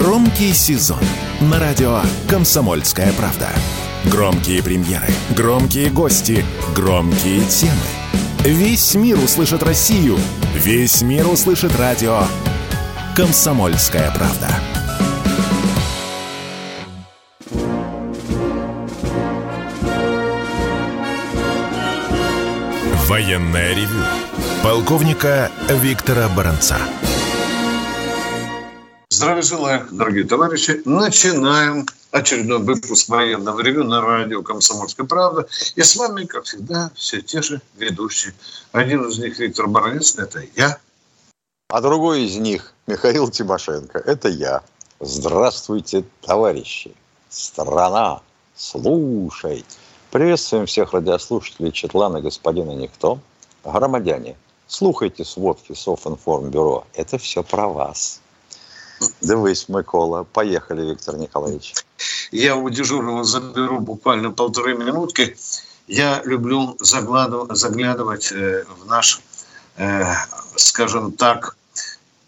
Громкий сезон на радио «Комсомольская правда». Громкие премьеры, громкие гости, громкие темы. Весь мир услышит Россию. Весь мир услышит радио «Комсомольская правда». Военная ревю. Полковника Виктора Баранца. Здравия желаю, дорогие товарищи. Начинаем очередной выпуск военного ревю на радио «Комсомольская правда». И с вами, как всегда, все те же ведущие. Один из них Виктор Баранец, это я. А другой из них Михаил Тимошенко, это я. Здравствуйте, товарищи. Страна, слушай. Приветствуем всех радиослушателей Четлана господина Никто. Громадяне, слухайте сводки Софинформбюро. Это все про вас. Дивись, Микола. Поехали, Виктор Николаевич. Я у дежурного заберу буквально полторы минутки. Я люблю заглядывать э, в наш, э, скажем так,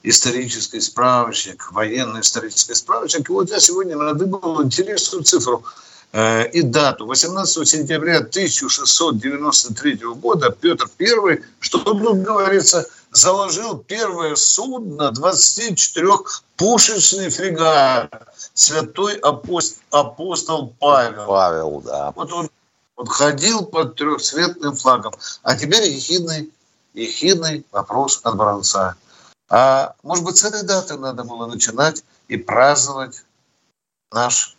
исторический справочник, военный исторический справочник. И вот я сегодня надыбал интересную цифру – Э, и дату. 18 сентября 1693 года Петр I, что тут говорится, заложил первое судно 24-пушечный фрегат Святой апостол, апостол Павел. Павел, да. Вот он вот ходил под трехцветным флагом. А теперь ехидный, ехидный вопрос от Бранца. А может быть, с этой даты надо было начинать и праздновать наш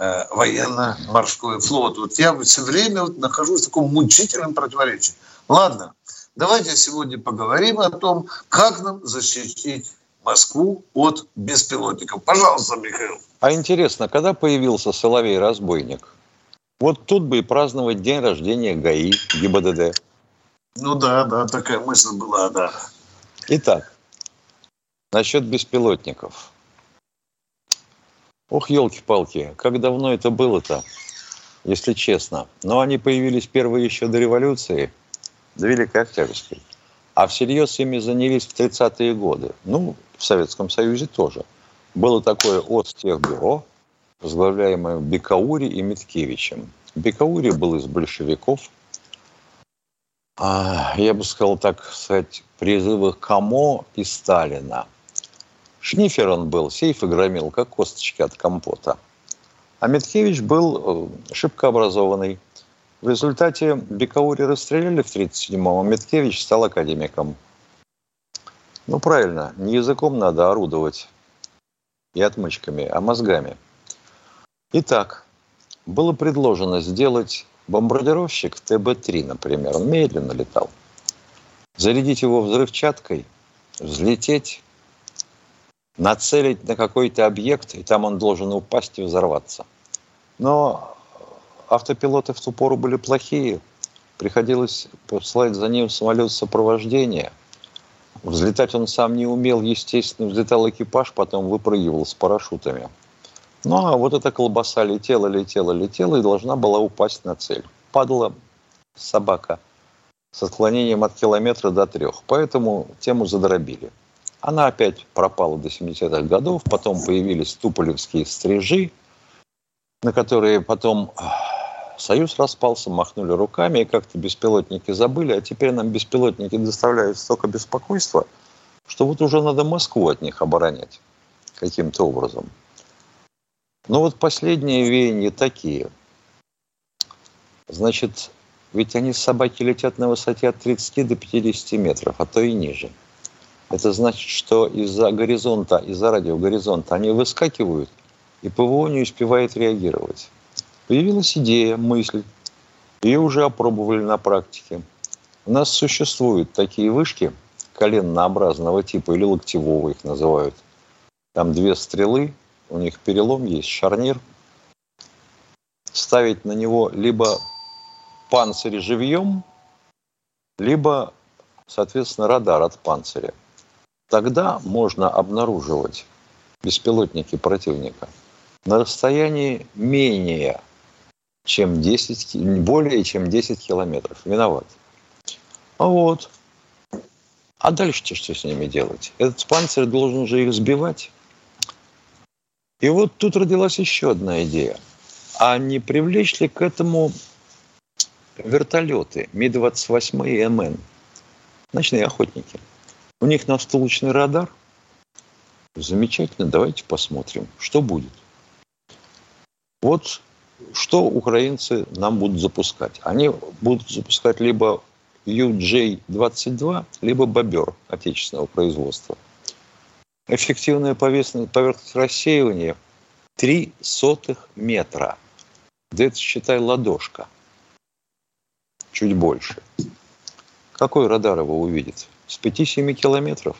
Э, военно-морской флот. Вот я все время вот нахожусь в таком мучительном противоречии. Ладно, давайте сегодня поговорим о том, как нам защитить Москву от беспилотников. Пожалуйста, Михаил. А интересно, когда появился Соловей-разбойник? Вот тут бы и праздновать день рождения ГАИ, ГИБДД. Ну да, да, такая мысль была, да. Итак, насчет беспилотников. Ох, елки-палки, как давно это было-то, если честно. Но они появились первые еще до революции, до Великой Октябрьской. А всерьез ими занялись в 30-е годы. Ну, в Советском Союзе тоже. Было такое Остехбюро, возглавляемое Бекаури и Миткевичем. Бекаури был из большевиков. А, я бы сказал, так сказать, призывы Камо и Сталина – Шнифер он был, сейфы громил, как косточки от компота. А Миткевич был э, шибко образованный. В результате Бекаури расстреляли в 1937-м, а Миткевич стал академиком. Ну, правильно, не языком надо орудовать и отмычками, а мозгами. Итак, было предложено сделать бомбардировщик ТБ-3, например. Он медленно летал. Зарядить его взрывчаткой, взлететь, нацелить на какой-то объект, и там он должен упасть и взорваться. Но автопилоты в ту пору были плохие. Приходилось послать за ним самолет сопровождения. Взлетать он сам не умел, естественно, взлетал экипаж, потом выпрыгивал с парашютами. Ну, а вот эта колбаса летела, летела, летела и должна была упасть на цель. Падала собака с отклонением от километра до трех. Поэтому тему задробили. Она опять пропала до 70-х годов, потом появились туполевские стрижи, на которые потом Союз распался, махнули руками, и как-то беспилотники забыли, а теперь нам беспилотники доставляют столько беспокойства, что вот уже надо Москву от них оборонять каким-то образом. Но вот последние веяния такие. Значит, ведь они собаки летят на высоте от 30 до 50 метров, а то и ниже – это значит, что из-за горизонта, из-за радиогоризонта они выскакивают, и ПВО не успевает реагировать. Появилась идея, мысль. Ее уже опробовали на практике. У нас существуют такие вышки коленнообразного типа или локтевого их называют. Там две стрелы, у них перелом есть, шарнир. Ставить на него либо панцирь живьем, либо, соответственно, радар от панциря тогда можно обнаруживать беспилотники противника на расстоянии менее чем 10, более чем 10 километров. Виноват. А вот. А дальше что с ними делать? Этот панцирь должен же их сбивать. И вот тут родилась еще одна идея. А не привлечь ли к этому вертолеты Ми-28 и МН? Ночные охотники. У них настолочный радар. Замечательно, давайте посмотрим, что будет. Вот что украинцы нам будут запускать. Они будут запускать либо UJ-22, либо «Бобер» отечественного производства. Эффективная поверхность рассеивания 3 сотых метра. Да это, считай, ладошка. Чуть больше. Какой радар его увидит? С 5-7 километров?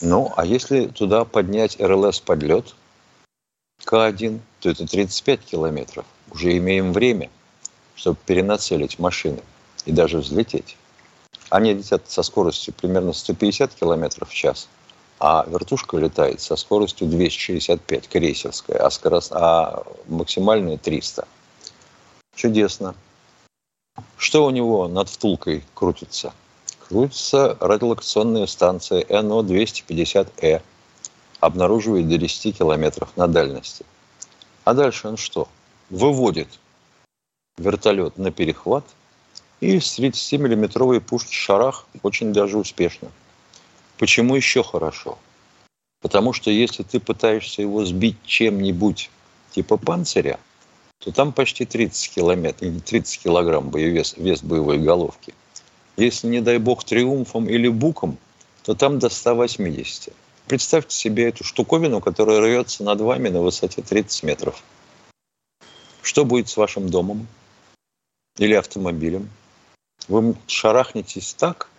Ну, а если туда поднять РЛС под лед, К1, то это 35 километров. Уже имеем время, чтобы перенацелить машины и даже взлететь. Они летят со скоростью примерно 150 километров в час, а вертушка летает со скоростью 265, крейсерская, а, скорость, а максимальная 300. Чудесно. Что у него над втулкой крутится? Крутится радиолокационная станция НО-250Э. Обнаруживает до 10 километров на дальности. А дальше он что? Выводит вертолет на перехват – и с 30-миллиметровой пушки «Шарах» очень даже успешно. Почему еще хорошо? Потому что если ты пытаешься его сбить чем-нибудь типа панциря, то там почти 30, километров, 30 килограмм боевес, вес боевой головки. Если, не дай бог, триумфом или буком, то там до 180. Представьте себе эту штуковину, которая рвется над вами на высоте 30 метров. Что будет с вашим домом или автомобилем? Вы шарахнетесь так,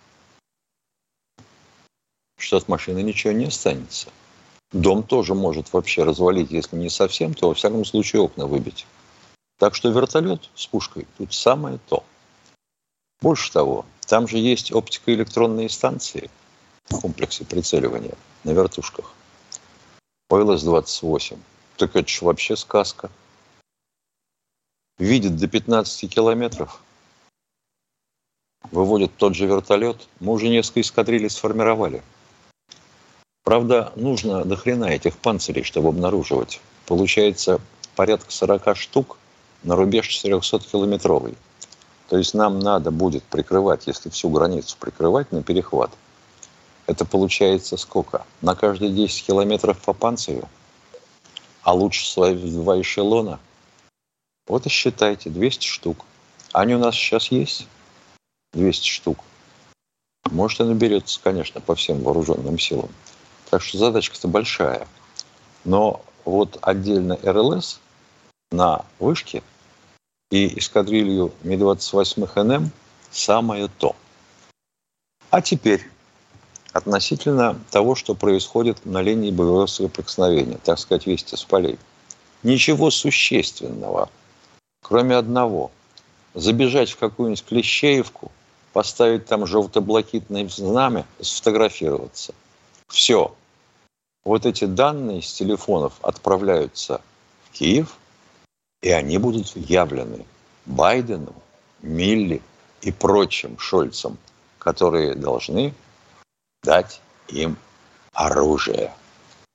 что от машины ничего не останется. Дом тоже может вообще развалить, если не совсем, то во всяком случае окна выбить. Так что вертолет с пушкой тут самое то. Больше того, там же есть оптико-электронные станции комплексе прицеливания на вертушках. ОЛС-28. Так это же вообще сказка. Видит до 15 километров – выводит тот же вертолет, мы уже несколько эскадрилей сформировали. Правда, нужно до хрена этих панцирей, чтобы обнаруживать. Получается порядка 40 штук на рубеж 400-километровый. То есть нам надо будет прикрывать, если всю границу прикрывать на перехват. Это получается сколько? На каждые 10 километров по панцирю? А лучше свои два эшелона? Вот и считайте, 200 штук. Они у нас сейчас есть? 200 штук. Может и наберется, конечно, по всем вооруженным силам. Так что задачка-то большая. Но вот отдельно РЛС на вышке и эскадрилью Ми-28НМ самое то. А теперь относительно того, что происходит на линии боевого соприкосновения, так сказать, вести с полей. Ничего существенного, кроме одного. Забежать в какую-нибудь Клещеевку – поставить там желто-блакитное знамя, сфотографироваться. Все. Вот эти данные с телефонов отправляются в Киев, и они будут явлены Байдену, Милли и прочим Шольцам, которые должны дать им оружие.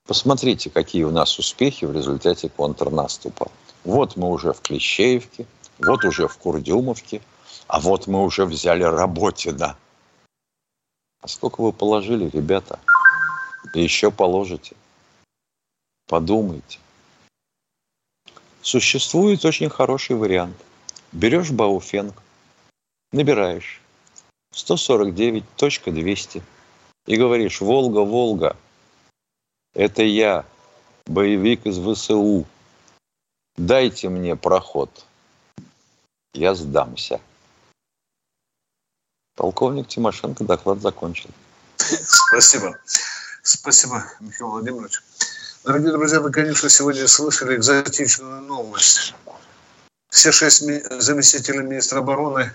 Посмотрите, какие у нас успехи в результате контрнаступа. Вот мы уже в Клещеевке, вот уже в Курдюмовке – а вот мы уже взяли Работина. А сколько вы положили, ребята? И еще положите. Подумайте. Существует очень хороший вариант. Берешь Бауфенг, набираешь 149.200 и говоришь, Волга, Волга, это я, боевик из ВСУ. Дайте мне проход. Я сдамся. Полковник Тимошенко доклад закончил. Спасибо. Спасибо, Михаил Владимирович. Дорогие друзья, вы, конечно, сегодня слышали экзотичную новость. Все шесть заместителей министра обороны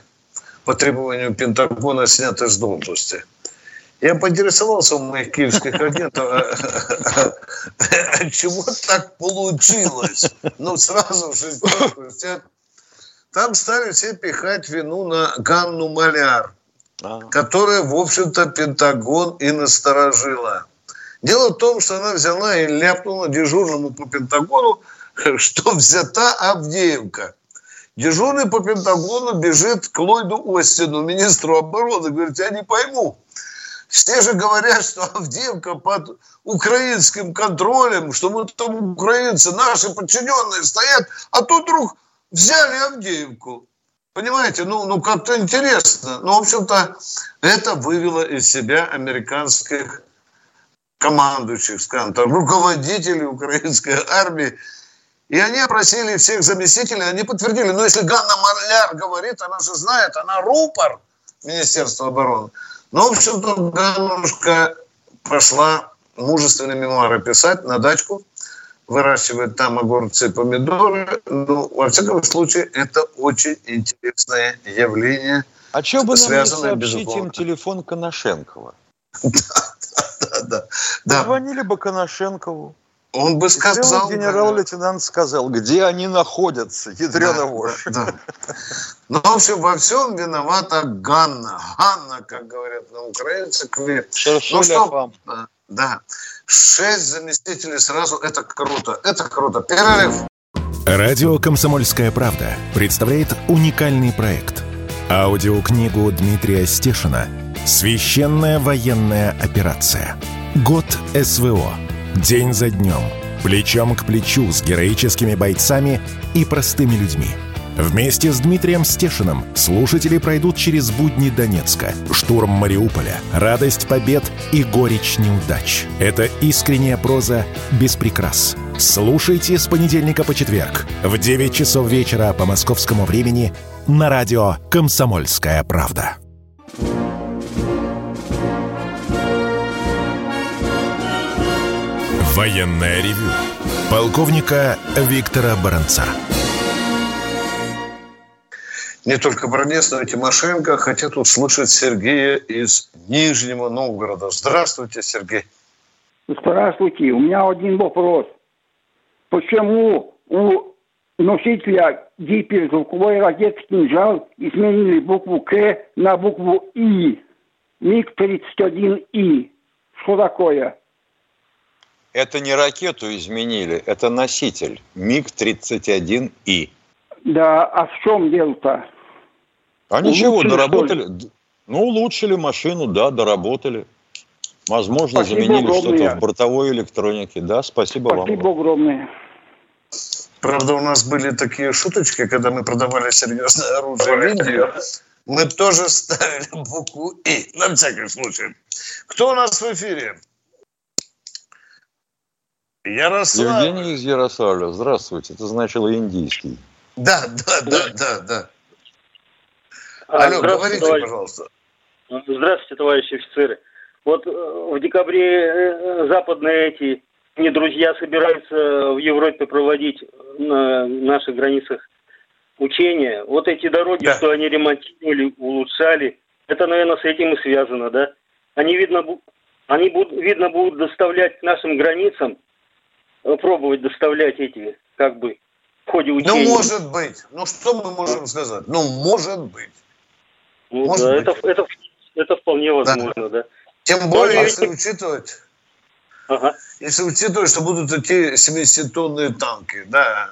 по требованию Пентагона сняты с должности. Я поинтересовался у моих киевских агентов, а, а чего так получилось? Ну, сразу же там стали все пихать вину на Ганну Маляр – которая, в общем-то, Пентагон и насторожила. Дело в том, что она взяла и ляпнула дежурному по Пентагону, что взята Авдеевка. Дежурный по Пентагону бежит к Ллойду Остину, министру обороны, говорит, я не пойму. Все же говорят, что Авдеевка под украинским контролем, что мы там украинцы, наши подчиненные стоят, а тут вдруг взяли Авдеевку. Понимаете, ну, ну как-то интересно. Ну, в общем-то, это вывело из себя американских командующих, скажем так, руководителей украинской армии, и они опросили всех заместителей, они подтвердили, но если Ганна Маляр говорит, она же знает, она рупор Министерства обороны. Ну, в общем-то, Ганнушка пошла мужественные мемуары писать на дачку, выращивает там огурцы, помидоры. Ну, во всяком случае, это очень интересное явление. А что бы нам не сообщить безусловно. им телефон Коношенкова? Да, да. да. Позвонили бы Коношенкову. Он бы сказал... Генерал-лейтенант сказал, где они находятся, ядрена да. Да, да. Ну, в общем, во всем виновата Ганна. Ганна, как говорят на украинце, квет. Ну что, да, шесть заместителей сразу, это круто, это круто. Перерыв. Радио «Комсомольская правда» представляет уникальный проект. Аудиокнигу Дмитрия Стешина «Священная военная операция. Год СВО» День за днем, плечом к плечу с героическими бойцами и простыми людьми. Вместе с Дмитрием Стешиным слушатели пройдут через будни Донецка, штурм Мариуполя, радость побед и горечь неудач. Это искренняя проза без прикрас. Слушайте с понедельника по четверг в 9 часов вечера по московскому времени на радио «Комсомольская правда». Военное ревю полковника Виктора Баранца. Не только Баранец, но и Тимошенко хотят услышать Сергея из Нижнего Новгорода. Здравствуйте, Сергей. Здравствуйте. У меня один вопрос. Почему у носителя гиперзвуковой ракеты «Кинжал» изменили букву «К» на букву «И»? МиГ-31И. Что такое? Это не ракету изменили, это носитель МиГ-31И. Да, а в чем дело-то? А ничего, доработали. Ну, улучшили машину, да, доработали. Возможно, спасибо заменили что-то в бортовой электронике. Да, спасибо, спасибо вам. Спасибо огромное. Правда, у нас были такие шуточки, когда мы продавали серьезное оружие в Индию. Мы тоже ставили букву «И», на всякий случай. Кто у нас в эфире? Ярослав. Евгений из Ярославля. Здравствуйте. Это значило индийский. Да, да, да, да, да. А, Алло, говорите, товарищ... пожалуйста. Здравствуйте, товарищи офицеры. Вот э, в декабре э, западные эти не друзья собираются в Европе проводить на наших границах учения. Вот эти дороги, да. что они ремонтировали, улучшали, это, наверное, с этим и связано, да? Они, видно, они будут, видно, будут доставлять к нашим границам пробовать доставлять эти, как бы, в ходе ну, учения. Ну, может быть. Ну, что мы можем сказать? Ну, может быть. Ну, может да, быть. Это, это, это вполне возможно, да. да. Тем более, если учитывать, ага. если учитывать, что будут идти 70-тонные танки, да,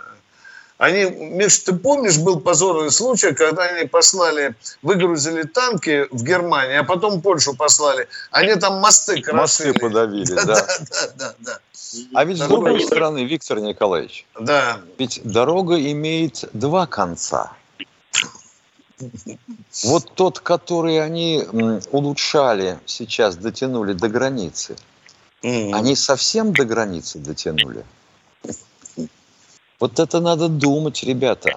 они, Миш, ты помнишь, был позорный случай, когда они послали, выгрузили танки в Германии, а потом Польшу послали. Они там мосты крошили. Мосты подавили, да. Да, да, да. да. А ведь с другой стороны, Виктор Николаевич, да. ведь дорога имеет два конца. Вот тот, который они улучшали, сейчас дотянули до границы, mm-hmm. они совсем до границы дотянули. Вот это надо думать, ребята.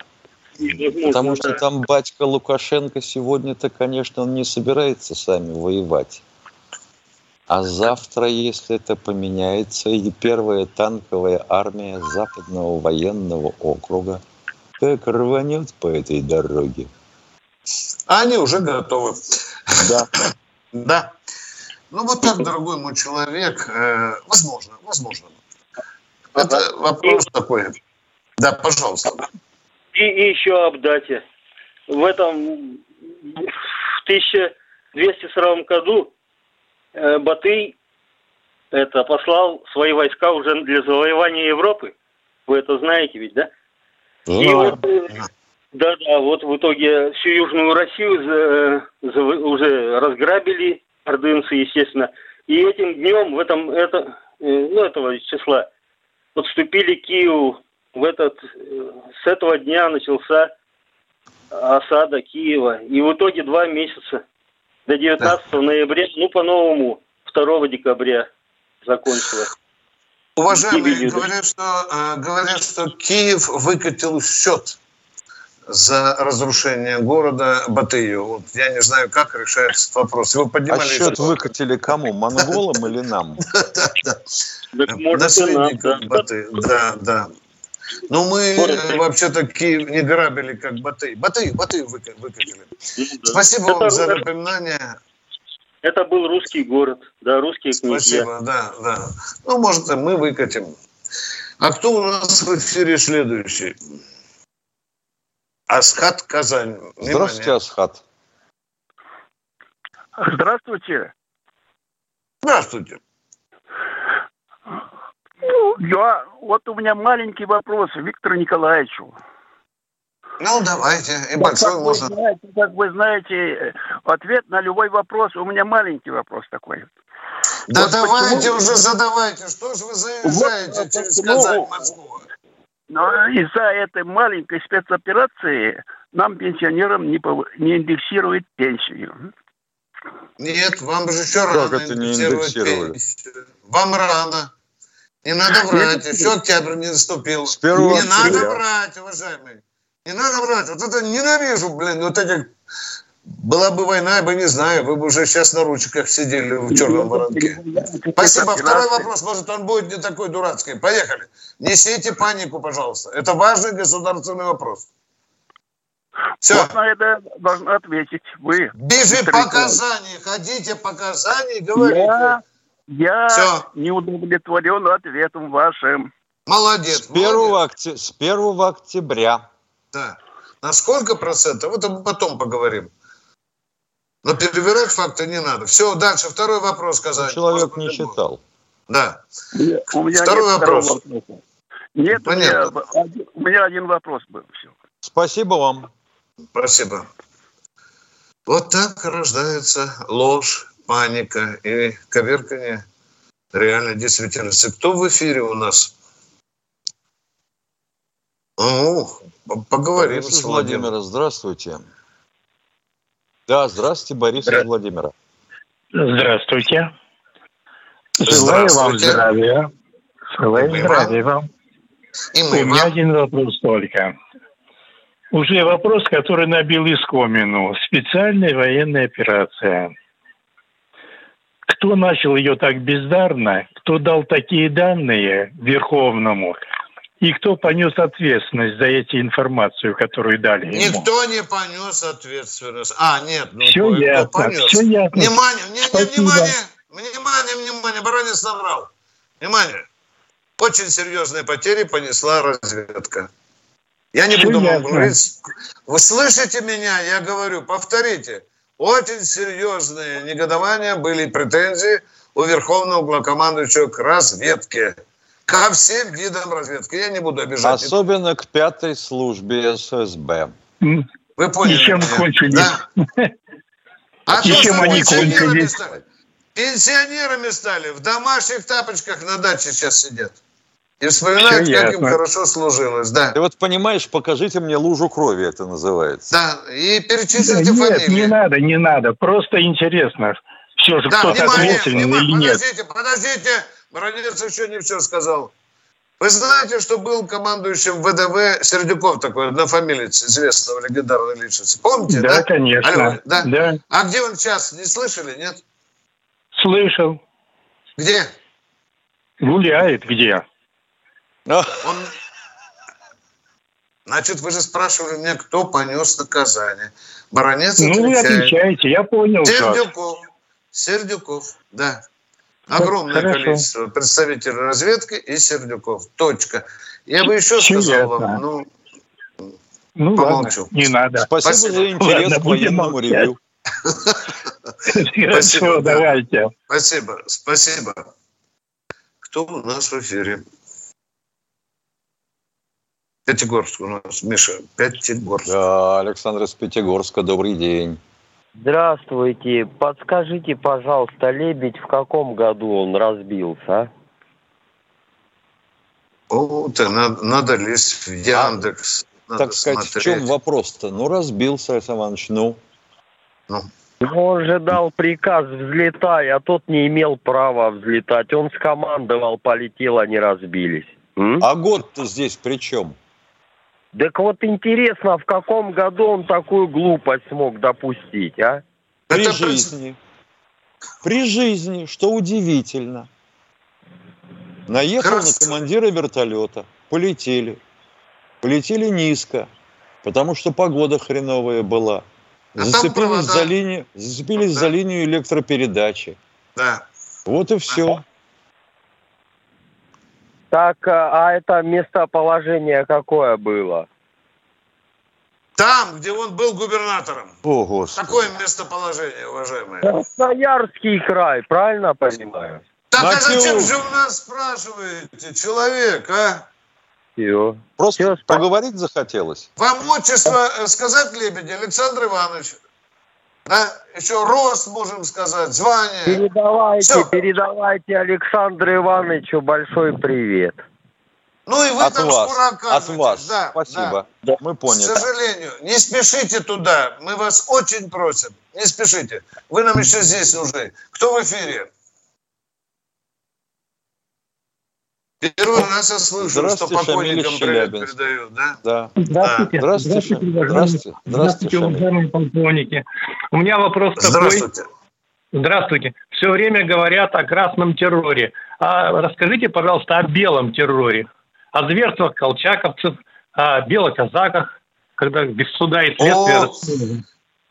Потому что там батька Лукашенко сегодня-то, конечно, он не собирается с вами воевать. А завтра, если это поменяется, и первая танковая армия Западного военного округа как рванет по этой дороге. Они уже готовы. Да. Да. Ну вот так, дорогой мой человек, э, возможно, возможно. Это вопрос такой. Да, пожалуйста. И, и еще об дате. В этом в 1240 году э, Батый это послал свои войска уже для завоевания Европы. Вы это знаете ведь, да? И вот, э, да, да, вот в итоге всю Южную Россию за, за, уже разграбили ордынцы, естественно. И этим днем, в этом, это, э, ну, этого числа, подступили к Киеву. В этот, э, с этого дня начался осада Киева. И в итоге два месяца до 19 да. ноября, ну, по-новому, 2 декабря закончилось. Уважаемые, говорят, что, э, говорят, что Киев выкатил счет за разрушение города Батыю. Вот я не знаю, как решается этот вопрос. Его поднимали... А счет выкатили кому? Монголам или нам? Да, да, да. Наследникам Батыя. Да, да. Ну, мы э, вообще-то Киев не грабили, как Батый. Батый, Батый выкатили. Ну Спасибо вам за напоминание. Это был русский город, да, русские князья. Спасибо, да, да. Ну, может, мы выкатим. А кто у нас в эфире следующий? Асхат Казань. Внимание. Здравствуйте, Асхат. Здравствуйте. Здравствуйте. Ну, я, вот у меня маленький вопрос Виктору Николаевичу. Ну, давайте. И большой как можно. Вы знаете, как вы знаете, ответ на любой вопрос. У меня маленький вопрос такой. Да вот давайте почему... уже задавайте. Что же вы заезжаете вот, через почему... Казань, Москву? Но из-за этой маленькой спецоперации нам, пенсионерам, не, пов... не индексируют пенсию. Нет, вам же еще рано как это не индексировали? Пенсию. Вам рано. Не надо врать. Еще октябрь не наступил. С не надо врать, уважаемый. Не надо врать. Вот это ненавижу, блин, вот этих... Была бы война, я бы не знаю, вы бы уже сейчас на ручках сидели в черном воронке. Спасибо. Второй вопрос, может, он будет не такой дурацкий. Поехали. Несите панику, пожалуйста. Это важный государственный вопрос. Все. Вот на это должен ответить вы. Бежи показания, ходите показания, говорите. Я, я Все. не удовлетворен ответом вашим. Молодец. С 1, молодец. Окте... С 1 октября да. На сколько процентов? Это мы потом поговорим. Но перевирать факты не надо. Все, дальше. Второй вопрос, сказать. Человек не читал. Да. У меня Второй нет вопрос. Нет, Понятно. У, меня, у меня один вопрос был. Все. Спасибо вам. Спасибо. Вот так рождается ложь, паника и коверкание реальной действительности. Кто в эфире у нас? Ну, поговорим Борис с Владимира. Здравствуйте. Да, здравствуйте, Борис Здра... Владимира. Здравствуйте. Желаю вам здравия. Желаю здравия вам. И мы У меня вам. один вопрос только. Уже вопрос, который набил искомину. Специальная военная операция. Кто начал ее так бездарно? Кто дал такие данные Верховному? И кто понес ответственность за эти информацию, которую дали ему? Никто не понес ответственность. А, нет, ну все кто, ясно, понес? Все ясно. Внимание, не, внимание, внимание, внимание, баронец набрал. Внимание. Очень серьезные потери понесла разведка. Я не все буду вам говорить. Вы слышите меня? Я говорю, повторите. Очень серьезные негодования были претензии у Верховного главкомандующего к разведке ко всем видам разведки. Я не буду обижать. Особенно к пятой службе ССБ. Вы поняли? И чем кончились? Да. А и чем они кончились? Стали? Пенсионерами стали. В домашних тапочках на даче сейчас сидят. И вспоминают, Все как ясно. им хорошо служилось. Да. Ты вот понимаешь, покажите мне лужу крови, это называется. Да, и перечислите да, фамилии. Нет, не надо, не надо. Просто интересно, все же да, кто-то ответственный или нет. Подождите, подождите. Баранец еще не все сказал. Вы знаете, что был командующим ВДВ Сердюков такой, однофамилец, известного легендарной личности. Помните, да? Да, конечно. Алло, да? да. А где он сейчас? Не слышали, нет? Слышал. Где? Гуляет где? Он... Значит, вы же спрашивали меня, кто понес наказание. Баронец Ну, вы отвечаете, я понял. Сердюков. Как. Сердюков, да. Огромное Хорошо. количество представителей разведки и Сердюков. Точка. Я бы еще Все сказал вам, ну, ну помолчу. Ладно, не надо. Спасибо, Спасибо. за интерес ладно, к военному ревью. Хорошо, давайте. Спасибо, спасибо. кто у нас в эфире? Пятигорск у нас, Миша, Пятигорск. Да, Александр из Пятигорска, добрый день. Здравствуйте. Подскажите, пожалуйста, Лебедь в каком году он разбился, а? О, ты, надо, надо лезть в Яндекс. Надо так сказать, смотреть. в чем вопрос-то? Ну, разбился, Александр Иванович, ну. Ну. Он же дал приказ взлетай, а тот не имел права взлетать. Он скомандовал, полетел, они разбились. М? А год-то здесь при чем? Так вот интересно, в каком году он такую глупость смог допустить, а? При Это жизни. При жизни, что удивительно. Наехал Красавцы. на командира вертолета, полетели. Полетели низко, потому что погода хреновая была. А зацепились, за, линию, зацепились да. за линию электропередачи. Да. Вот и все. Так, а, а это местоположение какое было? Там, где он был губернатором. О, Господи. Такое местоположение, уважаемые. Красноярский край, правильно понимаю? Так Матюк. а зачем же у нас спрашиваете, человек, а? Все. Просто Все, поговорить захотелось. Вам отчество э, сказать, Лебедь, Александр Иванович? Да? Еще рост можем сказать, звание. Передавайте, Все. передавайте Александру Ивановичу большой привет. Ну и вы от там вас, скоро От вас, да, спасибо. Да. Мы поняли. К сожалению, не спешите туда. Мы вас очень просим. Не спешите. Вы нам еще здесь нужны. Кто в эфире? Первый раз я слышу, что покойникам привет передают, да? Да. Здравствуйте. Да. Здравствуйте. Здравствуйте, здравствуйте, здравствуйте уважаемые полковники. У меня вопрос такой. Здравствуйте. Здравствуйте. Все время говорят о красном терроре. А расскажите, пожалуйста, о белом терроре. О зверствах колчаковцев, о белоказаках, когда без суда и следствия... О,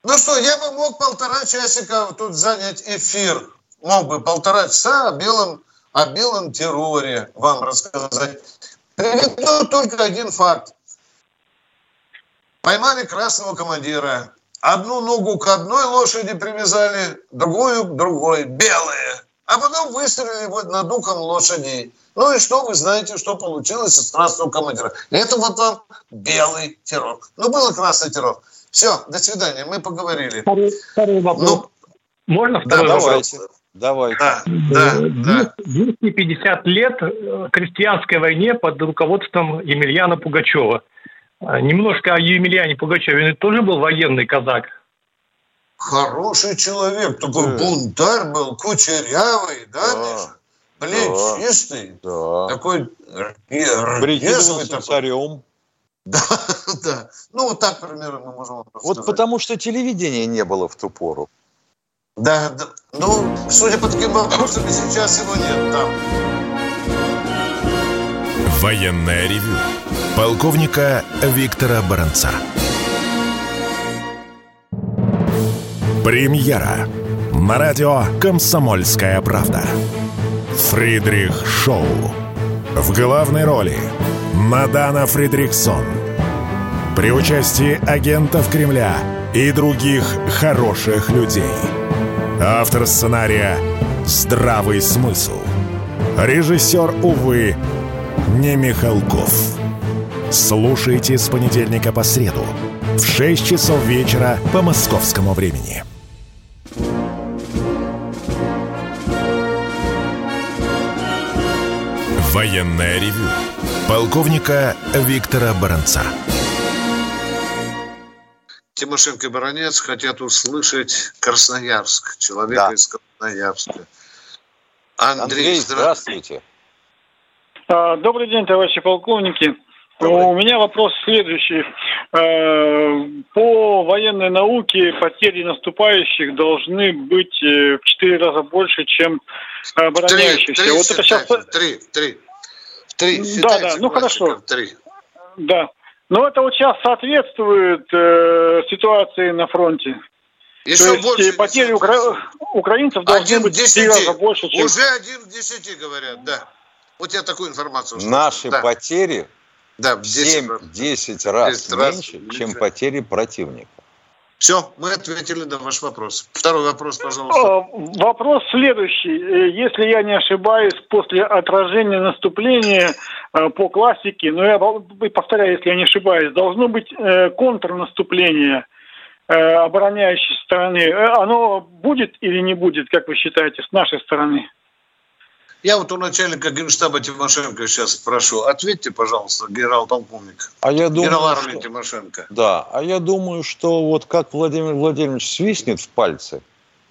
ну что, я бы мог полтора часика тут занять эфир. Мог бы полтора часа о белом о белом терроре вам рассказать. Приведу только один факт. Поймали красного командира. Одну ногу к одной лошади привязали, другую к другой, белые. А потом выстрелили вот над духом лошадей. Ну и что вы знаете, что получилось из красного командира? Это вот вам белый террор. Ну, был красный террор. Все, до свидания, мы поговорили. Второй, второй вопрос. Ну, Можно второй да, вопрос? Давайте. Давай. Да, да, да. 250 лет э, крестьянской войне под руководством Емельяна Пугачева. А, немножко о Емельяне Пугачеве. Он тоже был военный казак. Хороший человек, такой да. бунтарь был, кучерявый, да, да. Миша? Плечистый, да. такой резвый такой. царем. Да, да. Ну, вот так примерно мы можем Вот потому что телевидения не было в ту пору. Да, да, ну, судя по таким вопросам, сейчас его нет там. Военная ревю. Полковника Виктора Баранца. Премьера. На радио «Комсомольская правда». Фридрих Шоу. В главной роли Мадана Фридрихсон. При участии агентов Кремля и других хороших людей – Автор сценария «Здравый смысл». Режиссер, увы, не Михалков. Слушайте с понедельника по среду в 6 часов вечера по московскому времени. Военная ревю. Полковника Виктора Баранца. Тимошенко и Баранец хотят услышать Красноярск, человека да. из Красноярска. Андрей, Андрей здравствуйте. А, добрый день, товарищи полковники. Добрый. У меня вопрос следующий. А, по военной науке потери наступающих должны быть э, в четыре раза больше, чем обороняющихся. Три, три, вот это сейчас... три, три. три. Да, да, ну хорошо. Три. Да. Но это вот сейчас соответствует э, ситуации на фронте. Еще То больше есть потери укра... украинцев должны один быть в раза больше, чем... Уже один в десяти говорят, да. Вот я такую информацию услышал. Наши да. потери да, в 7-10 раз, 10 раз меньше, чем потери противника. Все, мы ответили на ваш вопрос. Второй вопрос, пожалуйста. Вопрос следующий. Э, если я не ошибаюсь, после отражения наступления э, по классике, но я повторяю, если я не ошибаюсь, должно быть э, контрнаступление обороняющей стороны. Оно будет или не будет, как вы считаете, с нашей стороны? Я вот у начальника генштаба Тимошенко сейчас спрошу. Ответьте, пожалуйста, генерал-полковник. А я думаю, генерал армии что... Тимошенко. Да, а я думаю, что вот как Владимир Владимирович свистнет в пальцы,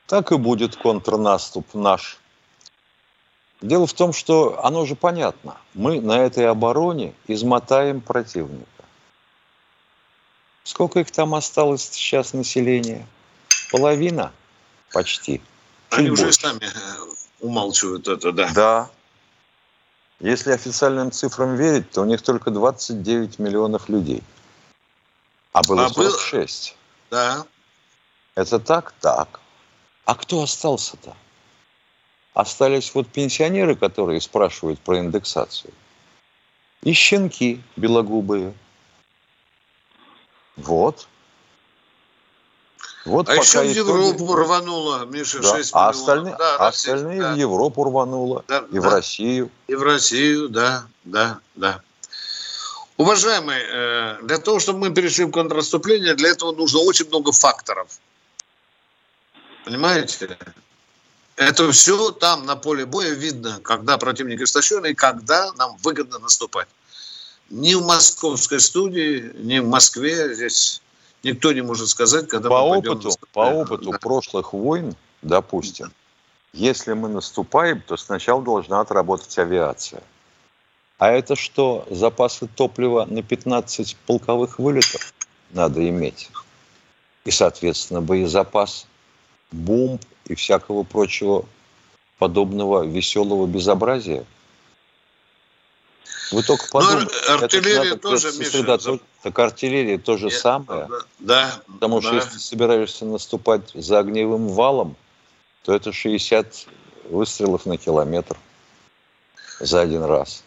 так и будет контрнаступ наш. Дело в том, что оно же понятно. Мы на этой обороне измотаем противника. Сколько их там осталось сейчас населения? Половина? Почти. Они больше. уже сами умалчивают это, да. Да. Если официальным цифрам верить, то у них только 29 миллионов людей. А было а 46. Был... Да. Это так? Так. А кто остался-то? Остались вот пенсионеры, которые спрашивают про индексацию. И щенки белогубые. Вот. Вот а еще в Европу итоге... рвануло, Миша, да. 6 а остальные, да, а остальные да. в Европу рвануло, да, и да. в Россию. И в Россию, да, да, да. Уважаемые, э, для того, чтобы мы перешли в контрнаступление, для этого нужно очень много факторов. Понимаете? Это все там на поле боя видно, когда противник истощен и когда нам выгодно наступать. Ни в московской студии, ни в Москве здесь никто не может сказать, когда по мы опыту, По опыту да. прошлых войн, допустим, если мы наступаем, то сначала должна отработать авиация. А это что, запасы топлива на 15 полковых вылетов надо иметь? И, соответственно, боезапас, бомб и всякого прочего подобного веселого безобразия – вы только ну, подумайте. Но артиллерия тоже, Миша. Так артиллерия то же самое. Да. Потому да. что если собираешься наступать за огневым валом, то это 60 выстрелов на километр за один раз.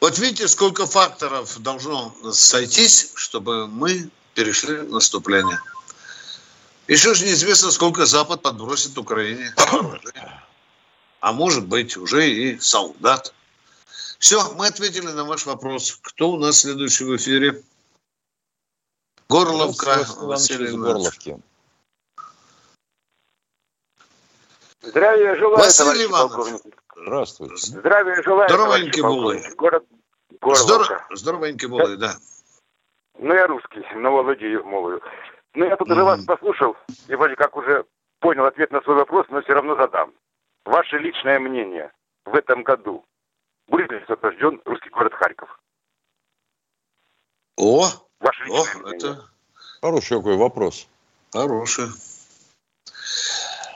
Вот видите, сколько факторов должно сойтись, чтобы мы перешли в наступление. Еще же неизвестно, сколько Запад подбросит Украине. А может быть, уже и солдат. Все, мы ответили на ваш вопрос. Кто у нас следующий в эфире? Горловка Василий Горловки. Здравия желаю, Василий Иванович. Здравствуйте. Здравия желаю, Здоровенький були. Город Горловка. Здоровенький були, да. Ну, я русский, но владею мовою. Ну, я тут уже вас послушал и вроде как уже понял ответ на свой вопрос, но все равно задам. Ваше личное мнение в этом году будет ли освобожден русский город Харьков? О, Ваше о это хороший какой вопрос. Хороший.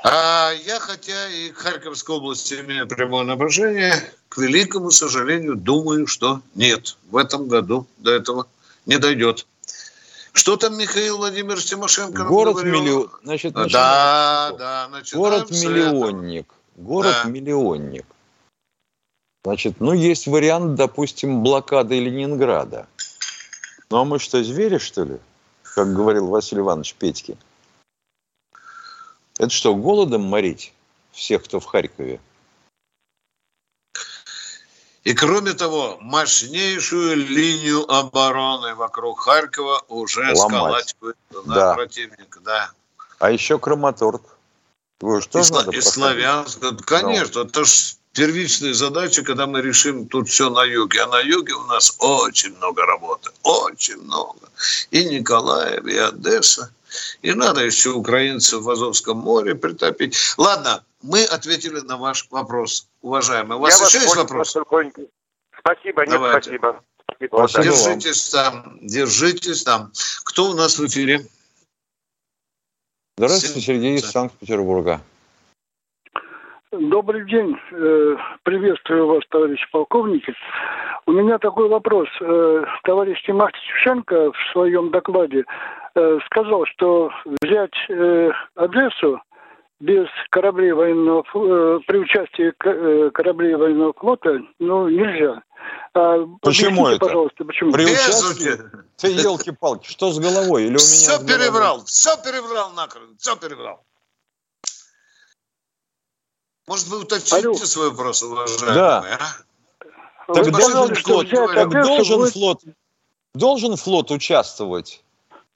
А я, хотя и к Харьковской области имею прямое направление, к великому сожалению, думаю, что нет. В этом году до этого не дойдет. Что там Михаил Владимирович Тимошенко Город миллион. Значит, да, да, Город миллионник. Город да. миллионник. Значит, ну, есть вариант, допустим, блокады Ленинграда. Ну, а мы что, звери, что ли? Как говорил Василий Иванович Петьки. Это что, голодом морить всех, кто в Харькове? И кроме того, мощнейшую линию обороны вокруг Харькова уже Ломать. сколачивает да. противник. Да. А еще Краматорск. Вы что и, и Славянск. Конечно, ну. это же первичная задача, когда мы решим тут все на юге. А на юге у нас очень много работы. Очень много. И Николаев, и Одесса. И надо еще украинцев в Азовском море притопить. Ладно, мы ответили на ваш вопрос, уважаемый. У вас Я еще есть вопрос? Спасибо, нет, Давайте. спасибо. спасибо держитесь там, держитесь там. Кто у нас в эфире? Здравствуйте, Сергей из Санкт-Петербурга. Добрый день. Э, приветствую вас, товарищ полковники. У меня такой вопрос. Э, товарищ Тимах Тимошенко в своем докладе э, сказал, что взять Одессу без кораблей военного при участии кораблей военного флота ну, нельзя. А, почему это? Пожалуйста, почему? При участии? Ты елки-палки, что с головой? Или у меня все перебрал, все перебрал накрын, все перебрал. Может, вы уточните Алло. свой вопрос, уважаемый, да. а? Так должен флот, так должен флот, должен флот участвовать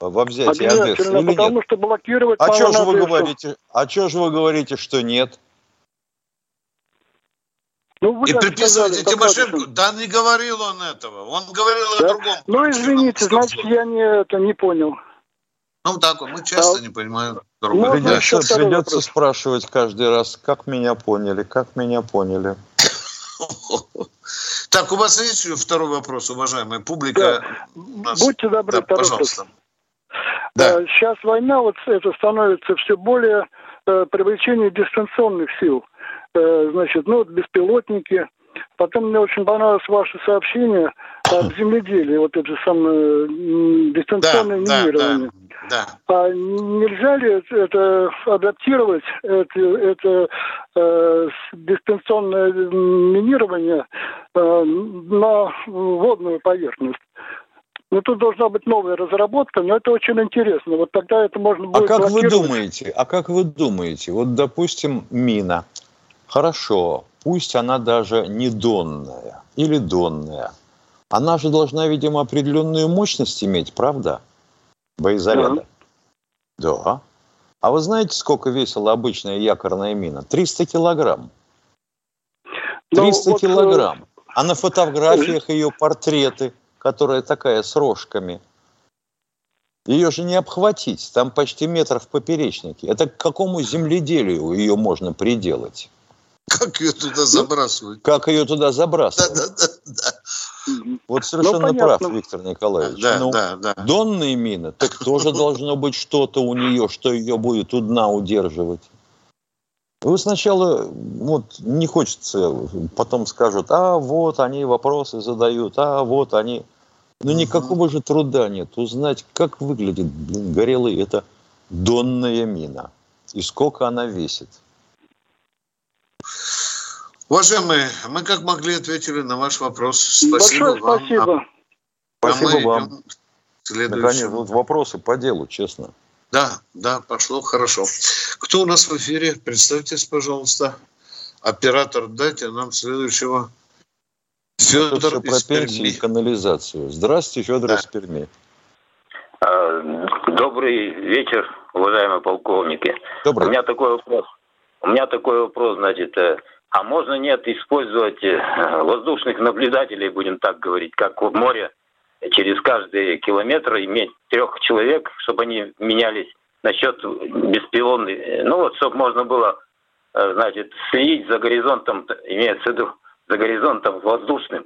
во взятии Одессы или потому нет? что блокировать а что же вы говорите? А что же вы говорите, что нет? Ну, вы и приписываете Тимошенко? Да не говорил он этого. Он говорил да? о другом. Ну, извините, значит, я не, это не понял. Ну, так вот, мы часто а, не понимаем друг друга. Ну, придется, придется спрашивать каждый раз, как меня поняли, как меня поняли. Так, у вас есть еще второй вопрос, уважаемая публика? Да. Будьте добры, да, пожалуйста. Да. Сейчас война, вот это становится все более э, привлечение дистанционных сил. Э, значит, ну, беспилотники. Потом мне очень понравилось ваше сообщение об земледелии, вот это самое дистанционное да, минирование. Да, да. А нельзя ли это адаптировать, это, это э, дистанционное минирование э, на водную поверхность? Ну, тут должна быть новая разработка, но это очень интересно. Вот тогда это можно будет... А как вы думаете, а как вы думаете, вот, допустим, мина – Хорошо, пусть она даже не донная или донная. Она же должна, видимо, определенную мощность иметь, правда? Боезаряда. Да. да. А вы знаете, сколько весила обычная якорная мина? 300 килограмм. 300 ну, вот, килограмм. А на фотографиях ее портреты, которая такая с рожками. Ее же не обхватить, там почти метр в поперечнике. Это к какому земледелию ее можно приделать? Как ее туда забрасывают? Как ее туда забрасывают? Да, да, да. да. Вот совершенно ну, прав, Виктор Николаевич. Да, ну, да, да. Донные мины, так тоже должно быть что-то у нее, что ее будет у дна удерживать. Вы сначала, вот, не хочется, потом скажут, а вот они вопросы задают, а вот они... Но никакого же труда нет узнать, как выглядит, блин, горелый, это донная мина. И сколько она весит. Уважаемые, мы как могли ответили на ваш вопрос. Спасибо Большое вам. Спасибо. А, спасибо а вам. Наконец, вот вопросы по делу, честно. Да, да, пошло хорошо. Кто у нас в эфире? Представьтесь, пожалуйста. Оператор, дайте нам следующего. Федор Это про пенсии и канализацию. Здравствуйте, Федор да. из Перми. А, добрый вечер, уважаемые полковники. Добрый. У меня такой вопрос. У меня такой вопрос, значит, э, а можно нет использовать э, воздушных наблюдателей, будем так говорить, как в море, через каждый километр иметь трех человек, чтобы они менялись насчет беспилотных, э, ну вот, чтобы можно было, значит, следить за горизонтом, имеется в виду, за горизонтом воздушным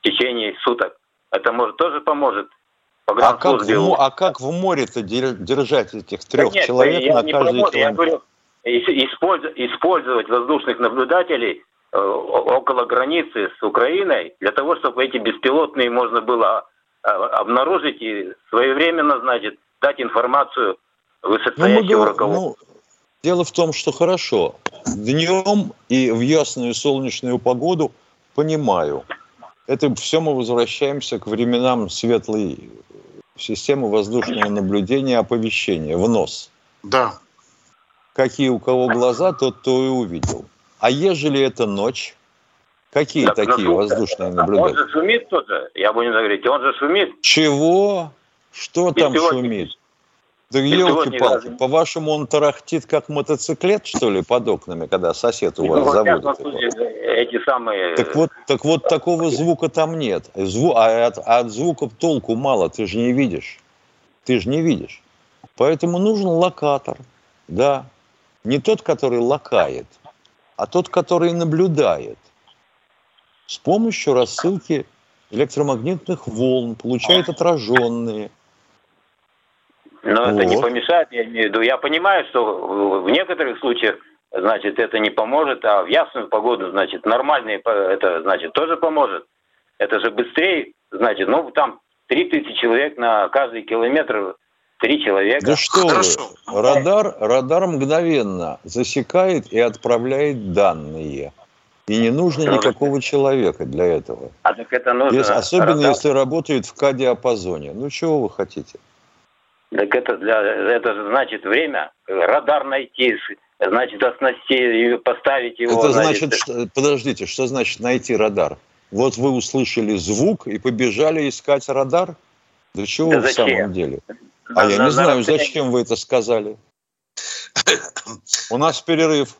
в течение суток. Это может тоже поможет а как, в, а как в море-то держать этих трех да нет, человек на каждый километр? Я говорю, использовать воздушных наблюдателей э, около границы с Украиной для того, чтобы эти беспилотные можно было э, обнаружить и своевременно, значит, дать информацию высокостоящего ну, руководства. Ну, дело в том, что хорошо. Днем и в ясную солнечную погоду понимаю. Это все мы возвращаемся к временам светлой системы воздушного наблюдения оповещения в нос. Да какие у кого глаза, тот то и увидел. А ежели это ночь, какие так, такие ну, воздушные наблюдатели? Он же шумит тоже, я будем говорить, он же шумит. Чего? Что там шумит? Да елки-палки, по-вашему он тарахтит как мотоциклет, что ли, под окнами, когда сосед у вас ну, заводит? Эти самые... Так вот, так вот такого звука там нет. Зву... А от, а от звука толку мало, ты же не видишь. Ты же не видишь. Поэтому нужен локатор, да, не тот, который лакает, а тот, который наблюдает. С помощью рассылки электромагнитных волн получает отраженные. Но вот. это не помешает, я имею в виду. Я понимаю, что в некоторых случаях, значит, это не поможет, а в ясную погоду, значит, нормальные, это, значит, тоже поможет. Это же быстрее, значит, ну, там 3000 человек на каждый километр Три человека. Да что Хорошо. вы, радар, радар мгновенно засекает и отправляет данные. И не нужно что никакого человека для этого. А так это нужно... Если, особенно радар... если работают в К-диапазоне. Ну, чего вы хотите? Так это, для, это же значит время. Радар найти, значит, оснастить, поставить его... Это значит, что, подождите, что значит найти радар? Вот вы услышали звук и побежали искать радар? Для чего да в зачем? самом деле? А на, я на, не знаю, зачем вы это сказали. У нас перерыв.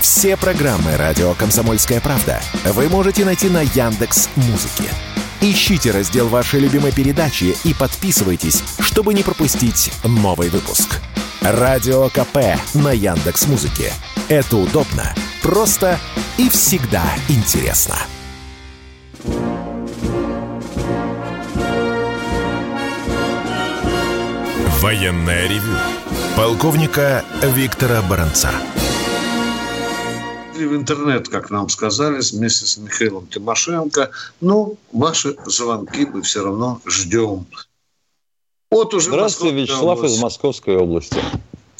Все программы радио Комсомольская правда вы можете найти на Яндекс Музыке. Ищите раздел вашей любимой передачи и подписывайтесь, чтобы не пропустить новый выпуск. Радио КП на Яндекс Музыке. Это удобно, просто и всегда интересно. Военная ревю. Полковника Виктора Баранца в интернет, как нам сказали, вместе с Михаилом Тимошенко. Ну, ваши звонки мы все равно ждем. Вот уже Здравствуйте, Вячеслав область. из Московской области.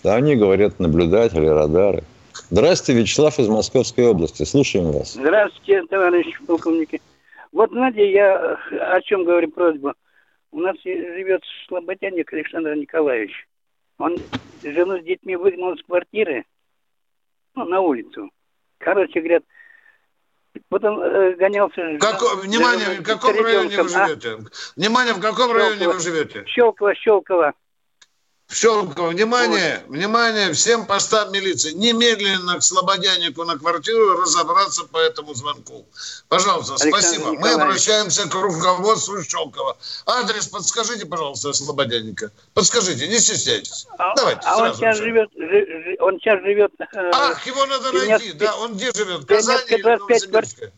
Да, они говорят наблюдатели, радары. Здравствуйте, Вячеслав из Московской области. Слушаем вас. Здравствуйте, товарищи полковники. Вот, знаете, я о чем говорю просьбу. У нас живет слаботяник Александр Николаевич. Он жену с детьми выгнал из квартиры, ну, на улицу. Короче, говорят, потом э, гонялся... Как, внимание, в каком районе вы живете? А? Внимание, в каком Щелково. районе вы живете? Щелково, Щелково. Щелково, внимание, внимание всем постам милиции. Немедленно к Слободянику на квартиру разобраться по этому звонку. Пожалуйста, Александр спасибо. Николаевич. Мы обращаемся к руководству Щелкова. Адрес подскажите, пожалуйста, Слободяника. Подскажите, не стесняйтесь. А, Давайте, а он сейчас живет, он сейчас живет... Э, Ах, его надо найти, да, он где живет? В Казани или 25 квартир,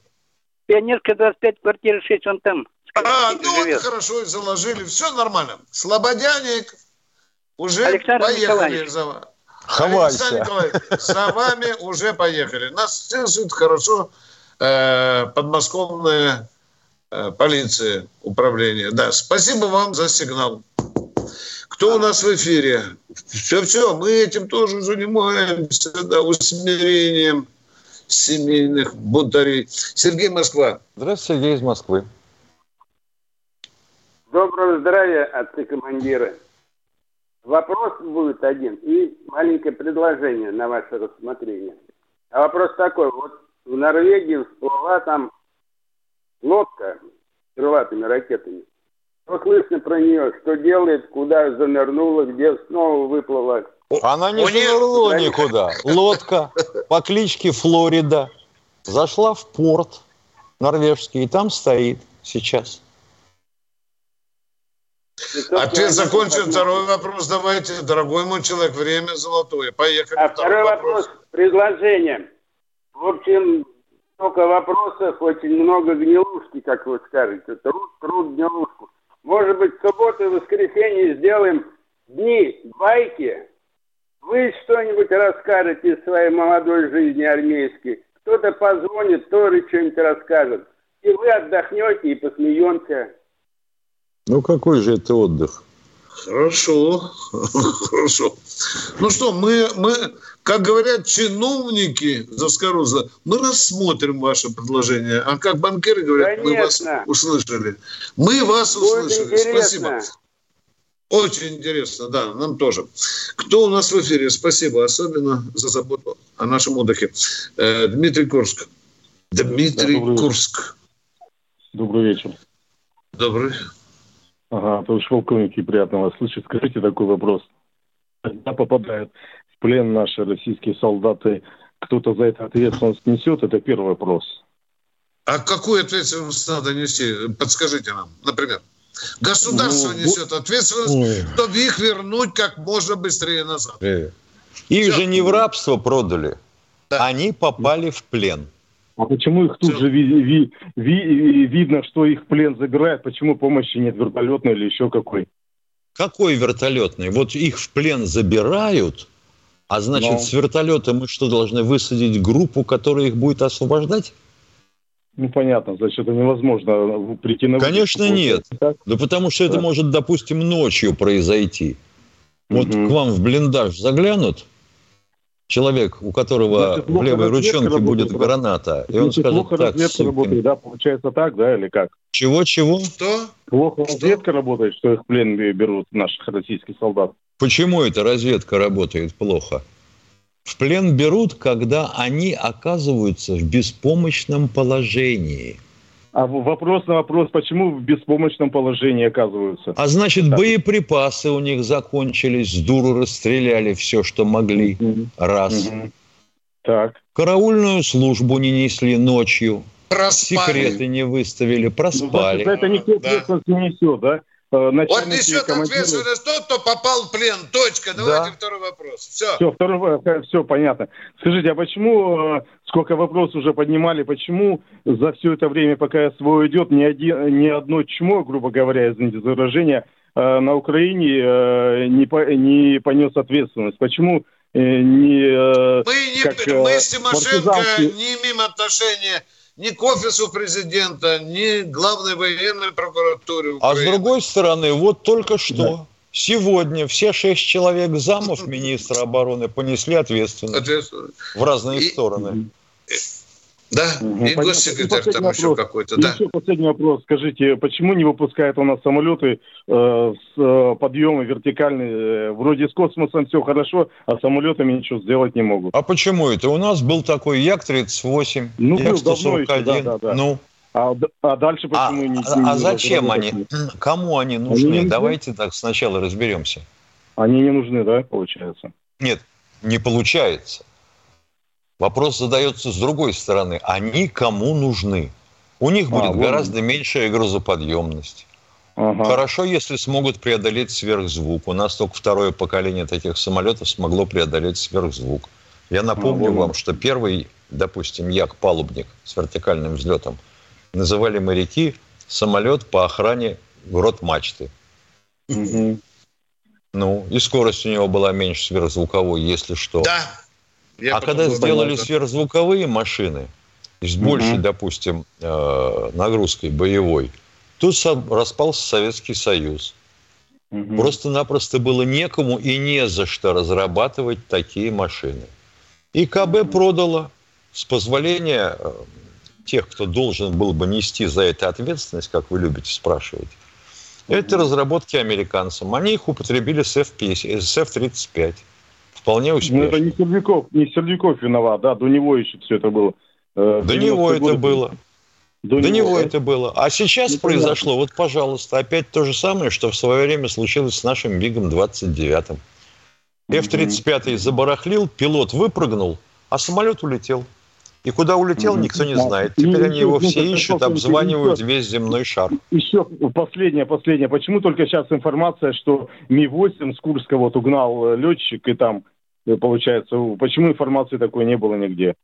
Пионерская 25, квартира 6, он там. А, ну живет. вот хорошо, заложили, все нормально. Слободяник, уже Александр поехали за Ховайся. Александр за вами уже поехали. Нас связывает хорошо э, подмосковная э, полиция, управление. Да, спасибо вам за сигнал. Кто у нас в эфире? Все-все, мы этим тоже занимаемся, да, усмирением семейных бунтарей. Сергей Москва. Здравствуйте, Сергей из Москвы. Доброго здравия, отцы-командиры. Вопрос будет один и маленькое предложение на ваше рассмотрение. А вопрос такой, вот в Норвегии всплыла там лодка с крылатыми ракетами. Что слышно про нее? Что делает? Куда занырнула? Где снова выплыла? Она не занырнула никуда. Лодка по кличке Флорида зашла в порт норвежский и там стоит сейчас. Ответ закончен. Второй вопрос давайте. Дорогой мой человек, время золотое. Поехали. А второй, вопрос. вопрос. Предложение. В общем, только вопросов, очень много гнилушки, как вы скажете. Труд, труд, гнилушку. Может быть, в субботу и воскресенье сделаем дни байки. Вы что-нибудь расскажете из своей молодой жизни армейской. Кто-то позвонит, тоже что-нибудь расскажет. И вы отдохнете и посмеемся. Ну, какой же это отдых? Хорошо, хорошо. Ну что, мы, мы, как говорят чиновники Заскоруза, мы рассмотрим ваше предложение. А как банкиры говорят, Конечно. мы вас услышали. Мы вас услышали. Спасибо. Очень интересно, да, нам тоже. Кто у нас в эфире? Спасибо, особенно за заботу о нашем отдыхе. Э, Дмитрий Курск. Дмитрий да, добрый Курск. Добрый вечер. Добрый. Ага, товарищ полковники, приятно вас слышать. Скажите такой вопрос. Когда попадают в плен наши российские солдаты, кто-то за это ответственность несет? Это первый вопрос. А какую ответственность надо нести? Подскажите нам, например. Государство ну, несет ответственность, ой. чтобы их вернуть как можно быстрее назад. Э. Их Все. же не в рабство продали. Да. Они попали в плен. А почему их тут же ви ви ви видно, что их плен забирают? Почему помощи нет вертолетной или еще какой? Какой вертолетный? Вот их в плен забирают, а значит, Но... с вертолета мы что, должны высадить группу, которая их будет освобождать? Ну, понятно, значит, это невозможно прийти на... Конечно, нет. Так? Да потому что да. это может, допустим, ночью произойти. Вот угу. к вам в блиндаж заглянут, человек, у которого Значит, в левой ручонке будет да? граната, и он скажет плохо так... разведка работает, да? Получается так, да, или как? Чего-чего? Что? Плохо разведка работает, что их в плен берут наших российских солдат. Почему эта разведка работает плохо? В плен берут, когда они оказываются в беспомощном положении. А вопрос на вопрос, почему в беспомощном положении оказываются? А значит, так. боеприпасы у них закончились, с дуру расстреляли все, что могли. Угу. Раз. Угу. Так. Караульную службу не несли ночью. Проспали. Секреты не выставили, проспали. Ну, значит, это никто да. не несет, да? Э, вот несет командиры... ответственность тот, кто попал в плен. Точка. Давайте да. второй вопрос. Все. Все, второй, э, все понятно. Скажите, а почему, э, сколько вопросов уже поднимали, почему за все это время, пока СВО идет, ни, один, ни одно чмо, грубо говоря, извините за выражение, на Украине не, по, не понес ответственность? Почему не... Мы, не, как, мы с Тимошенко не имеем отношения ни к офису президента, ни к главной военной прокуратуре Украины. А с другой стороны, вот только что да. сегодня все шесть человек замов министра обороны понесли ответственность, ответственность. в разные и, стороны. Да, угу. и госсекретарь там вопрос. еще какой-то, да. Еще последний вопрос. Скажите, почему не выпускают у нас самолеты э, с э, подъемы вертикальные? Вроде с космосом все хорошо, а самолетами ничего сделать не могут. А почему это? У нас был такой Як-38, ну, Як-141. Да, да, да. Ну, а, а дальше а, почему а, не, не... А зачем они? Кому они нужны? Они нужны? Давайте так сначала разберемся. Они не нужны, да, получается? Нет, не получается. Вопрос задается с другой стороны. Они кому нужны? У них будет а, гораздо меньшая грузоподъемность. Ага. Хорошо, если смогут преодолеть сверхзвук. У нас только второе поколение таких самолетов смогло преодолеть сверхзвук. Я напомню а, вам, что первый, допустим, Як-палубник с вертикальным взлетом называли моряки самолет по охране грот мачты. Угу. Ну, и скорость у него была меньше сверхзвуковой, если что. Да, я а когда сделали понял, сверхзвуковые машины с большей, угу. допустим, э, нагрузкой боевой, тут распался Советский Союз. Угу. Просто-напросто было некому и не за что разрабатывать такие машины. И КБ угу. продало с позволения э, тех, кто должен был бы нести за это ответственность, как вы любите спрашивать, это разработки американцам. Они их употребили с F-50, с F-35. Вполне успешно. Ну, это не Сердюков, не Сердюков виноват, да, до него еще все это было. Э, до него это было. До, До него, него это было. А сейчас ну, произошло, вот, пожалуйста, опять то же самое, что в свое время случилось с нашим МиГом 29-м. F-35 забарахлил, пилот выпрыгнул, а самолет улетел. И куда улетел, никто не знает. Теперь они его все ищут, обзванивают весь земной шар. Еще последнее, последнее. Почему только сейчас информация, что Ми-8 с Курска вот угнал э, летчик, и там получается, почему информации такой не было нигде?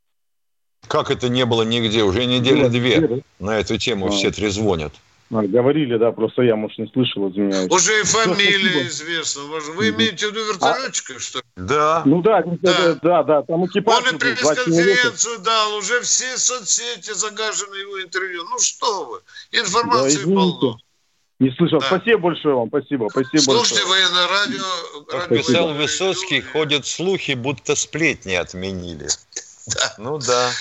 Как это не было нигде? Уже недели две на эту тему а. все трезвонят. А, говорили, да, просто я, может, не слышал, извиняюсь. Уже и фамилия известна. Вы имеете в виду вертолетчиков, что ли? Да. Ну да, да, да, да, там экипаж. Он и пресс-конференцию дал, уже все соцсети загажены его интервью. Ну что вы, информации да, полно. Не слышал. Да. Спасибо большое вам, спасибо. спасибо Слушайте большое. военное радио. Как писал Высоцкий, ходят слухи, будто сплетни отменили. Да. Ну да.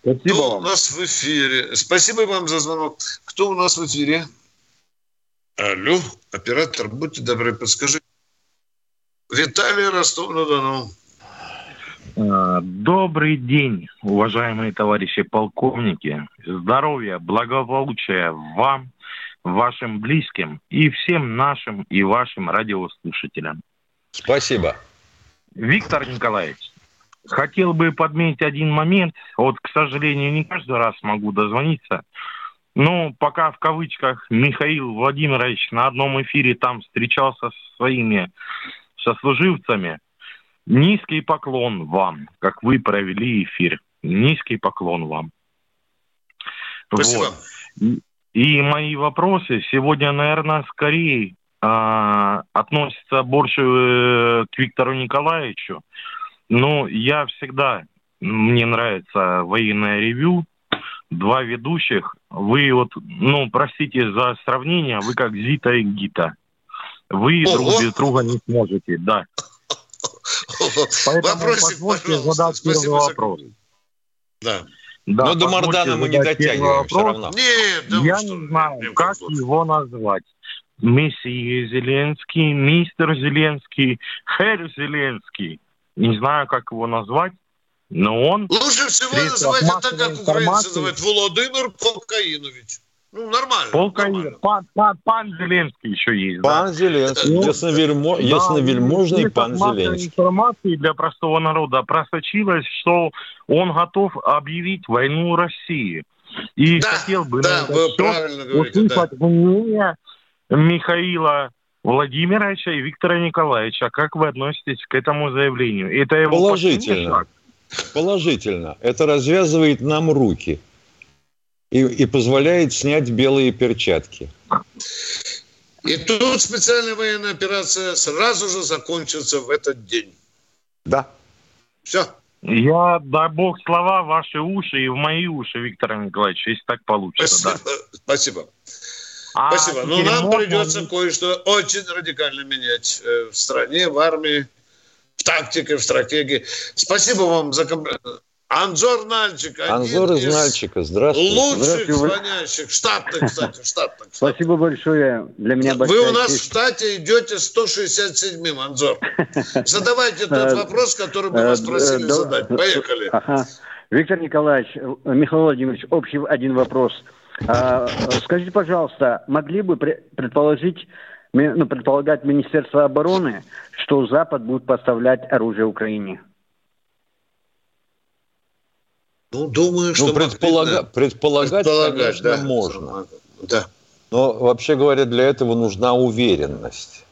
Спасибо Кто вам. у нас в эфире? Спасибо вам за звонок. Кто у нас в эфире? Алло, оператор, будьте добры, подскажите. Виталий Ростов-на-Дону. А, добрый день, уважаемые товарищи полковники. Здоровья, благополучия вам, вашим близким и всем нашим и вашим радиослушателям. Спасибо. Виктор Николаевич, хотел бы подметить один момент. Вот, к сожалению, не каждый раз могу дозвониться. Но пока в кавычках Михаил Владимирович на одном эфире там встречался со своими сослуживцами, низкий поклон вам, как вы провели эфир. Низкий поклон вам. Спасибо. Вот. И мои вопросы сегодня, наверное, скорее э, относятся больше э, к Виктору Николаевичу. Но я всегда, мне нравится военное ревю, два ведущих. Вы вот, ну, простите за сравнение, вы как Зита и Гита. Вы Ого. друг без друга не сможете, да. Вопросик, пожалуйста. задать Спасибо вопрос. Да. Да, Но до Мардана мы не дотягиваем все равно. Нет, да Я не знаю, как его назвать. Мессия Зеленский, мистер Зеленский, Хэр Зеленский. Не знаю, как его назвать, но он... Лучше всего называть это, как украинцы называют, Володимир Полкаинович. Ну, нормально. Полкаир. Пан, пан, пан Зеленский еще есть. Пан да? Зеленский. Ну, Ясновельмо... да, Ясновельможный пан Зеленский. информации для простого народа просочилась, что он готов объявить войну России. И да, хотел бы да, вы правильно говорите, услышать да. мнение Михаила Владимировича и Виктора Николаевича. Как вы относитесь к этому заявлению? Это его Положительно. Положительно. Это развязывает нам руки и, и позволяет снять белые перчатки. И тут специальная военная операция сразу же закончится в этот день. Да. Все. Я, дай бог, слова в ваши уши и в мои уши, Виктор Николаевич, если так получится. Спасибо. Да. Спасибо. А Спасибо. Но нам можно... придется кое-что очень радикально менять э, в стране, в армии, в тактике, в стратегии. Спасибо вам за Анзор Нальчик. Анзор из, из Нальчика, здравствуйте. Лучших здравствуйте. звонящих, штатных, кстати, штатных. Спасибо большое, для меня большая Вы у нас честь. в штате идете 167-м, Анзор. Задавайте тот вопрос, который мы вас просили задать. Поехали. Виктор Николаевич, Михаил Владимирович, общий один вопрос. А, скажите, пожалуйста, могли бы предположить, ну, предполагать Министерство обороны, что Запад будет поставлять оружие Украине? Ну, думаю, что... Ну, предполага... предполагать, предполагать, конечно, да. можно. Да. Но, вообще говоря, для этого нужна уверенность.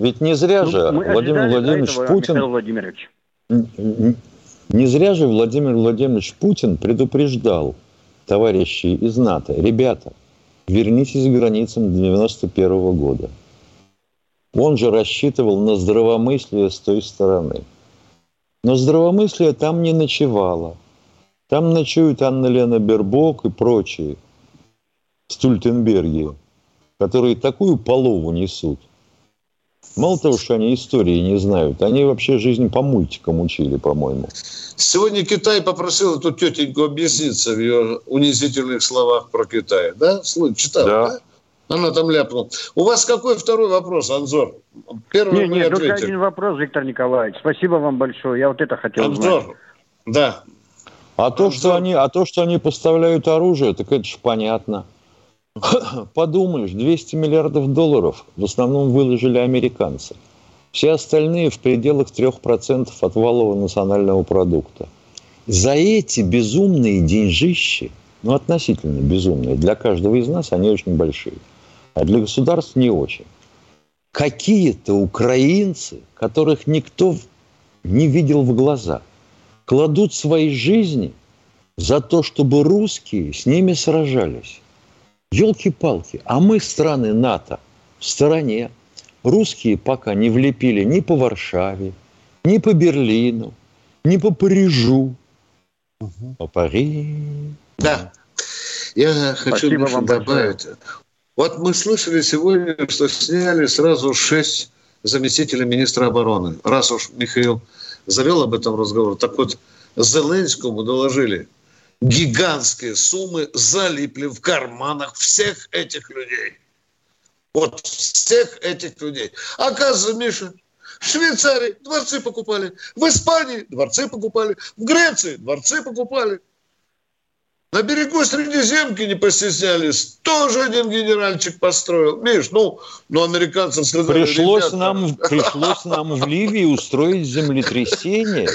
Ведь не зря ну, же Владимир Владимирович этого, Путин... Владимирович. Не зря же Владимир Владимирович Путин предупреждал товарищей из НАТО, ребята, вернитесь к границам 91 -го года. Он же рассчитывал на здравомыслие с той стороны. Но здравомыслие там не ночевало – там ночуют Анна-Лена Бербок и прочие Стультенберги, которые такую полову несут. Мало того, что они истории не знают, они вообще жизнь по мультикам учили, по-моему. Сегодня Китай попросил эту тетеньку объясниться в ее унизительных словах про Китай. Да? Читал, да? да? Она там ляпнула. У вас какой второй вопрос, Анзор? Первый нет, нет, только один вопрос, Виктор Николаевич. Спасибо вам большое. Я вот это хотел Анзор, знать. да. А то, что они, а то, что они поставляют оружие, так это же понятно. Подумаешь, 200 миллиардов долларов в основном выложили американцы. Все остальные в пределах 3% от валового национального продукта. За эти безумные деньжищи, ну относительно безумные, для каждого из нас они очень большие, а для государств не очень. Какие-то украинцы, которых никто не видел в глаза – кладут свои жизни за то, чтобы русские с ними сражались. Елки-палки, а мы страны НАТО в стороне. Русские пока не влепили ни по Варшаве, ни по Берлину, ни по Парижу. Угу. По Парижу. Да. Я хочу Спасибо добавить. Большое. Вот мы слышали сегодня, что сняли сразу шесть заместителей министра обороны. Раз уж Михаил завел об этом разговор. Так вот, Зеленскому доложили, гигантские суммы залипли в карманах всех этих людей. Вот всех этих людей. Оказывается, Миша, в Швейцарии дворцы покупали, в Испании дворцы покупали, в Греции дворцы покупали. На берегу Средиземки не постеснялись. Тоже один генеральчик построил. Миш, ну, ну американцам сказали... Пришлось, ребята... нам, пришлось нам в Ливии устроить землетрясение.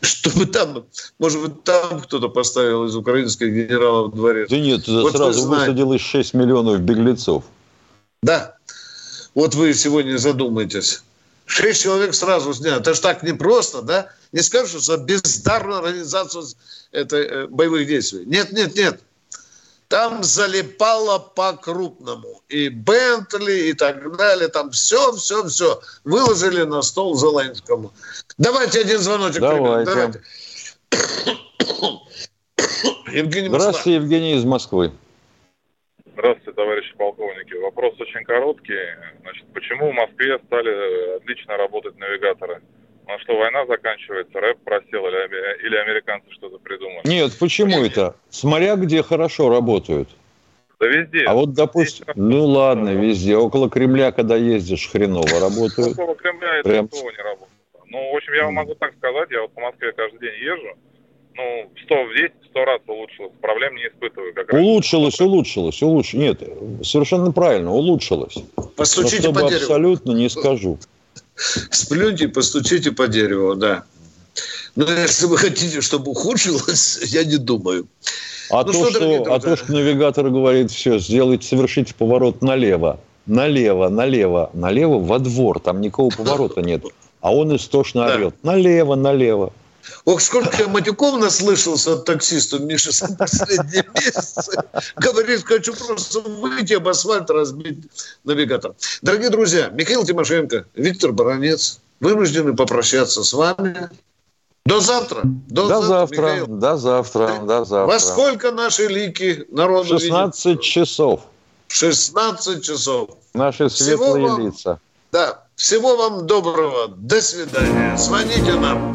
Чтобы там, может быть, там кто-то поставил из украинских генералов дворец. Да нет, вот сразу высадилось 6 миллионов беглецов. Да. Вот вы сегодня задумаетесь. Шесть человек сразу сняли. Это же так непросто, да? Не скажешь, что за бездарную организацию это, э, боевых действий. Нет, нет, нет. Там залипало по-крупному. И Бентли, и так далее. Там все, все, все. Выложили на стол Зеленскому. Давайте один звоночек. Давайте. Давайте. Евгений Здравствуйте, Евгений из Москвы. Здравствуйте, товарищи полковники. Вопрос очень короткий. Значит, почему в Москве стали отлично работать навигаторы? А что, война заканчивается, рэп просел или, или американцы что-то придумали? Нет, почему это? Смотря где хорошо работают. Да везде. А вот, допустим, ну ладно, везде. Около Кремля, когда ездишь, хреново работают. Около Кремля это Прям... не работает. Ну, в общем, я вам могу так сказать, я вот по Москве каждый день езжу. Ну, 100 в 10, 100 раз улучшилось. Проблем не испытываю. Как улучшилось, улучшилось, улучшилось. Нет, совершенно правильно, улучшилось. Постучите по дереву. абсолютно не скажу. Сплюньте и постучите по дереву, да. Но если вы хотите, чтобы ухудшилось, я не думаю. А, ну, то, что, что, а то, что навигатор говорит, все, сделайте, совершите поворот налево, налево, налево, налево во двор, там никакого поворота нет. А он истошно орет, налево, налево. Ох, сколько я матюков наслышался от таксиста Миша за последние месяцы. Говорит, хочу просто выйти об асфальт, разбить навигатор. Дорогие друзья, Михаил Тимошенко, Виктор Баранец вынуждены попрощаться с вами. До завтра. До, до завтра. завтра до завтра. До завтра. Во сколько наши лики народу 16 видят? часов. 16 часов. Наши светлые вам, лица. Да. Всего вам доброго. До свидания. Звоните нам.